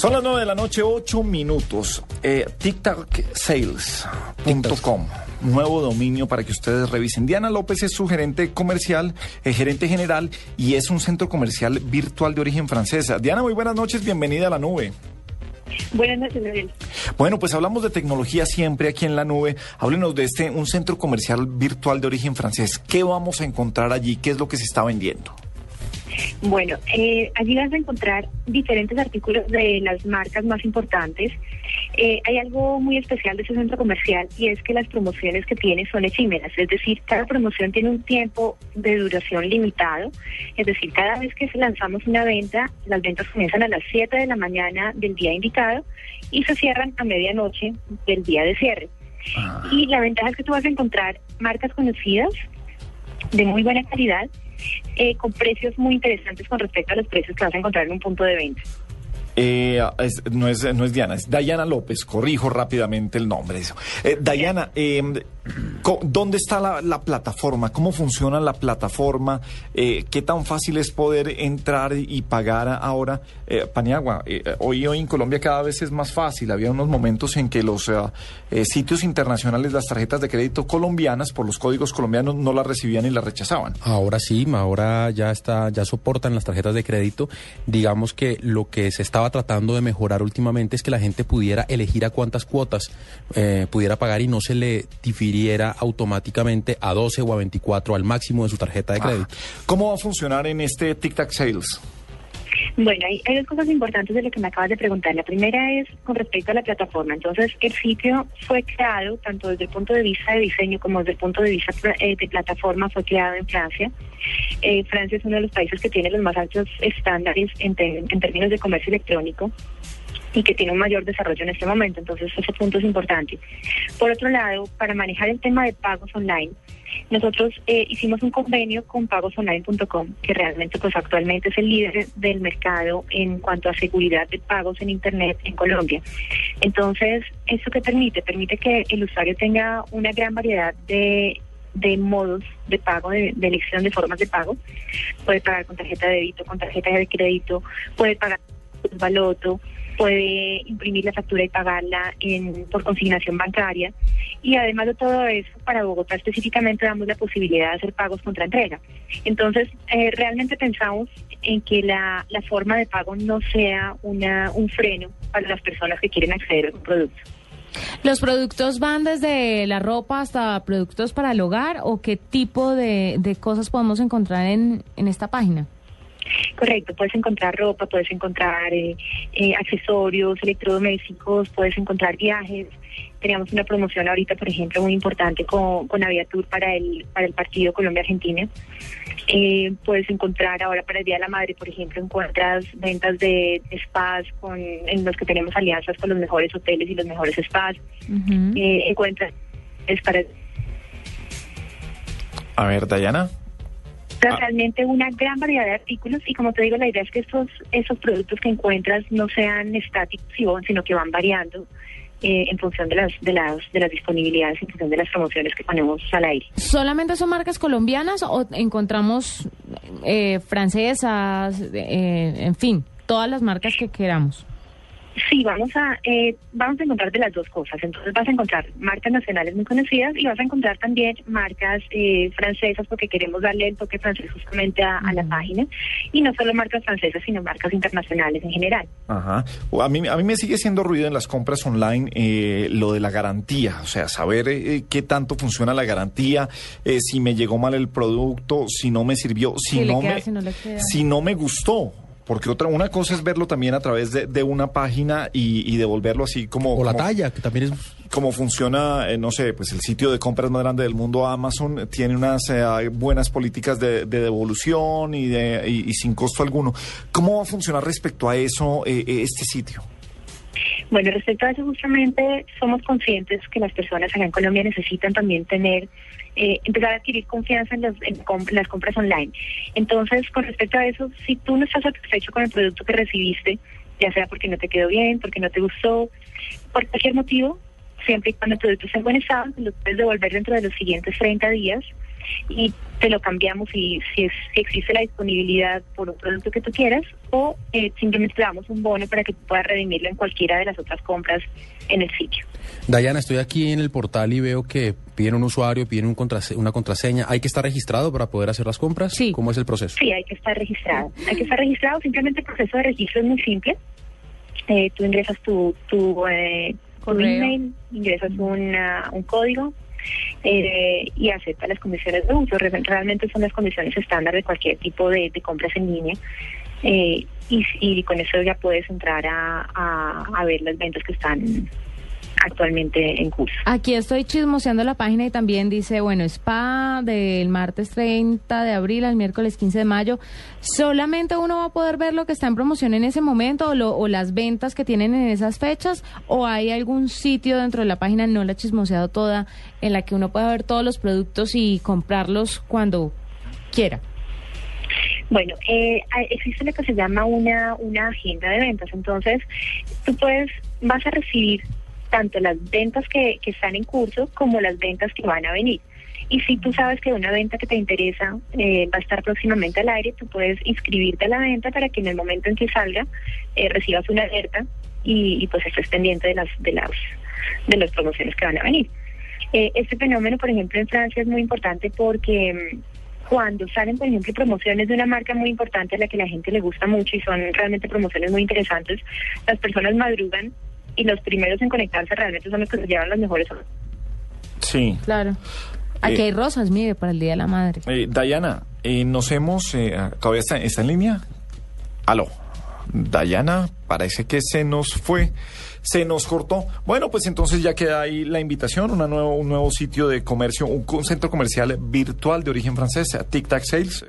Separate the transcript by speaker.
Speaker 1: Son las 9 de la noche, 8 minutos. Eh, TikToksales.com, nuevo dominio para que ustedes revisen. Diana López es su gerente comercial, eh, gerente general, y es un centro comercial virtual de origen francesa. Diana, muy buenas noches, bienvenida a la nube.
Speaker 2: Buenas noches, Gabriel.
Speaker 1: Bueno, pues hablamos de tecnología siempre aquí en la nube. Háblenos de este, un centro comercial virtual de origen francés. ¿Qué vamos a encontrar allí? ¿Qué es lo que se está vendiendo?
Speaker 2: Bueno, eh, allí vas a encontrar diferentes artículos de las marcas más importantes. Eh, hay algo muy especial de ese centro comercial y es que las promociones que tiene son efímeras, es decir, cada promoción tiene un tiempo de duración limitado, es decir, cada vez que lanzamos una venta, las ventas comienzan a las 7 de la mañana del día indicado y se cierran a medianoche del día de cierre.
Speaker 1: Ah.
Speaker 2: Y la ventaja es que tú vas a encontrar marcas conocidas de muy buena calidad eh, con precios muy interesantes con respecto a los precios que vas a encontrar en un punto de venta.
Speaker 1: Eh, no, es, no es Diana, es Dayana López. Corrijo rápidamente el nombre. Eso. Eh, Dayana, eh, ¿dónde está la, la plataforma? ¿Cómo funciona la plataforma? Eh, ¿Qué tan fácil es poder entrar y pagar ahora? Eh, Paniagua, eh, hoy, hoy en Colombia cada vez es más fácil. Había unos momentos en que los eh, eh, sitios internacionales, las tarjetas de crédito colombianas, por los códigos colombianos, no las recibían y las rechazaban.
Speaker 3: Ahora sí, ahora ya está, ya soportan las tarjetas de crédito. Digamos que lo que se estaba tratando de mejorar últimamente es que la gente pudiera elegir a cuántas cuotas pudiera pagar y no se le difiriera automáticamente a 12 o a 24 al máximo de su tarjeta de crédito.
Speaker 1: ¿Cómo va a funcionar en este TikTok Sales?
Speaker 2: Bueno, hay, hay dos cosas importantes de lo que me acabas de preguntar. La primera es con respecto a la plataforma. Entonces, el sitio fue creado tanto desde el punto de vista de diseño como desde el punto de vista eh, de plataforma, fue creado en Francia. Eh, Francia es uno de los países que tiene los más altos estándares en, te- en términos de comercio electrónico y que tiene un mayor desarrollo en este momento. Entonces, ese punto es importante. Por otro lado, para manejar el tema de pagos online, nosotros eh, hicimos un convenio con pagosonline.com, que realmente pues actualmente es el líder del mercado en cuanto a seguridad de pagos en Internet en Colombia. Entonces, ¿eso qué permite? Permite que el usuario tenga una gran variedad de de modos de pago, de, de elección de formas de pago. Puede pagar con tarjeta de débito, con tarjeta de crédito, puede pagar por baloto, puede imprimir la factura y pagarla en, por consignación bancaria. Y además de todo eso, para Bogotá específicamente damos la posibilidad de hacer pagos contra entrega. Entonces, eh, realmente pensamos en que la, la forma de pago no sea una, un freno para las personas que quieren acceder a un producto.
Speaker 4: ¿Los productos van desde la ropa hasta productos para el hogar o qué tipo de, de cosas podemos encontrar en, en esta página?
Speaker 2: Correcto, puedes encontrar ropa, puedes encontrar eh, eh, accesorios, electrodomésticos, puedes encontrar viajes. Teníamos una promoción ahorita, por ejemplo, muy importante con, con Aviatur para el, para el partido Colombia-Argentina. Eh, puedes encontrar ahora para el Día de la Madre, por ejemplo, encuentras ventas de, de spas con, en los que tenemos alianzas con los mejores hoteles y los mejores spas. Eh, encuentras es para
Speaker 1: A ver, Dayana.
Speaker 2: Pero realmente una gran variedad de artículos y como te digo, la idea es que estos esos productos que encuentras no sean estáticos, sino que van variando eh, en función de las, de las de las disponibilidades, en función de las promociones que ponemos al aire.
Speaker 4: ¿Solamente son marcas colombianas o encontramos eh, francesas, eh, en fin, todas las marcas que queramos?
Speaker 2: Sí, vamos a eh, vamos a encontrar de las dos cosas. Entonces vas a encontrar marcas nacionales muy conocidas y vas a encontrar también marcas eh, francesas porque queremos darle el toque francés justamente a, a la página y no solo marcas francesas sino marcas internacionales en general.
Speaker 1: Ajá. A mí, a mí me sigue siendo ruido en las compras online eh, lo de la garantía, o sea, saber eh, qué tanto funciona la garantía, eh, si me llegó mal el producto, si no me sirvió, si,
Speaker 4: Si
Speaker 1: no,
Speaker 4: queda,
Speaker 1: me,
Speaker 4: si no le queda.
Speaker 1: si no me gustó. Porque otra una cosa es verlo también a través de, de una página y, y devolverlo así como,
Speaker 3: O la talla, que también es
Speaker 1: como funciona, eh, no sé, pues el sitio de compras más grande del mundo, Amazon, tiene unas eh, buenas políticas de, de devolución y, de, y, y sin costo alguno. ¿Cómo va a funcionar respecto a eso eh, eh, este sitio?
Speaker 2: Bueno, respecto a eso, justamente somos conscientes que las personas acá en Colombia necesitan también tener, eh, empezar a adquirir confianza en, las- en com- las compras online. Entonces, con respecto a eso, si tú no estás satisfecho con el producto que recibiste, ya sea porque no te quedó bien, porque no te gustó, por cualquier motivo, siempre y cuando el producto esté en buen estado, lo puedes devolver dentro de los siguientes 30 días y te lo cambiamos si, si, es, si existe la disponibilidad por un producto que tú quieras o eh, simplemente te damos un bono para que tú puedas redimirlo en cualquiera de las otras compras en el sitio.
Speaker 3: Dayana, estoy aquí en el portal y veo que piden un usuario, piden un contrase una contraseña. ¿Hay que estar registrado para poder hacer las compras?
Speaker 4: Sí.
Speaker 3: ¿Cómo es el proceso?
Speaker 2: Sí, hay que estar registrado. Hay que estar registrado. Simplemente el proceso de registro es muy simple. Eh, tú ingresas tu, tu, eh, email, ingresas una- un código eh, y acepta las condiciones de uso. Re- Realmente son las condiciones estándar de cualquier tipo de, compras en línea. Eh, y, con eso ya puedes entrar a, a ver las ventas que están actualmente en curso.
Speaker 4: Aquí estoy chismoseando la página y también dice, bueno, spa del martes 30 de abril al miércoles 15 de mayo. ¿Solamente uno va a poder ver lo que está en promoción en ese momento o, lo- o las ventas que tienen en esas fechas? ¿O hay algún sitio dentro de la página, no la he chismoseado toda, en la que uno pueda ver todos los productos y comprarlos cuando quiera?
Speaker 2: Bueno, eh, existe lo que se llama una, una agenda de ventas. Entonces, tú puedes, vas a recibir tanto las ventas que, que están en curso como las ventas que van a venir. Y si tú sabes que una venta que te interesa eh, va a estar próximamente al aire, tú puedes inscribirte a la venta para que en el momento en que salga eh, recibas una alerta y, pues estés pendiente de las de las de las promociones que van a venir. Eh, este fenómeno, por ejemplo, en Francia es muy importante porque mm, cuando salen, por ejemplo, promociones de una marca muy importante a la que la gente le gusta mucho y son realmente promociones muy interesantes, las personas madrugan y los primeros en conectarse realmente son los que se llevan las mejores.
Speaker 1: Sí.
Speaker 4: Claro. Aquí
Speaker 1: Eh,
Speaker 4: hay rosas, mire, para el Día de la Madre.
Speaker 1: Eh, Dayana, eh, nos hemos... eh, ¿Todavía está, está en línea? Aló. Dayana, parece que se nos fue, se nos cortó. Bueno, pues entonces ya queda ahí la invitación, una nuevo, un nuevo sitio de comercio, un, un centro comercial virtual de origen francés, Tic Tac Sales.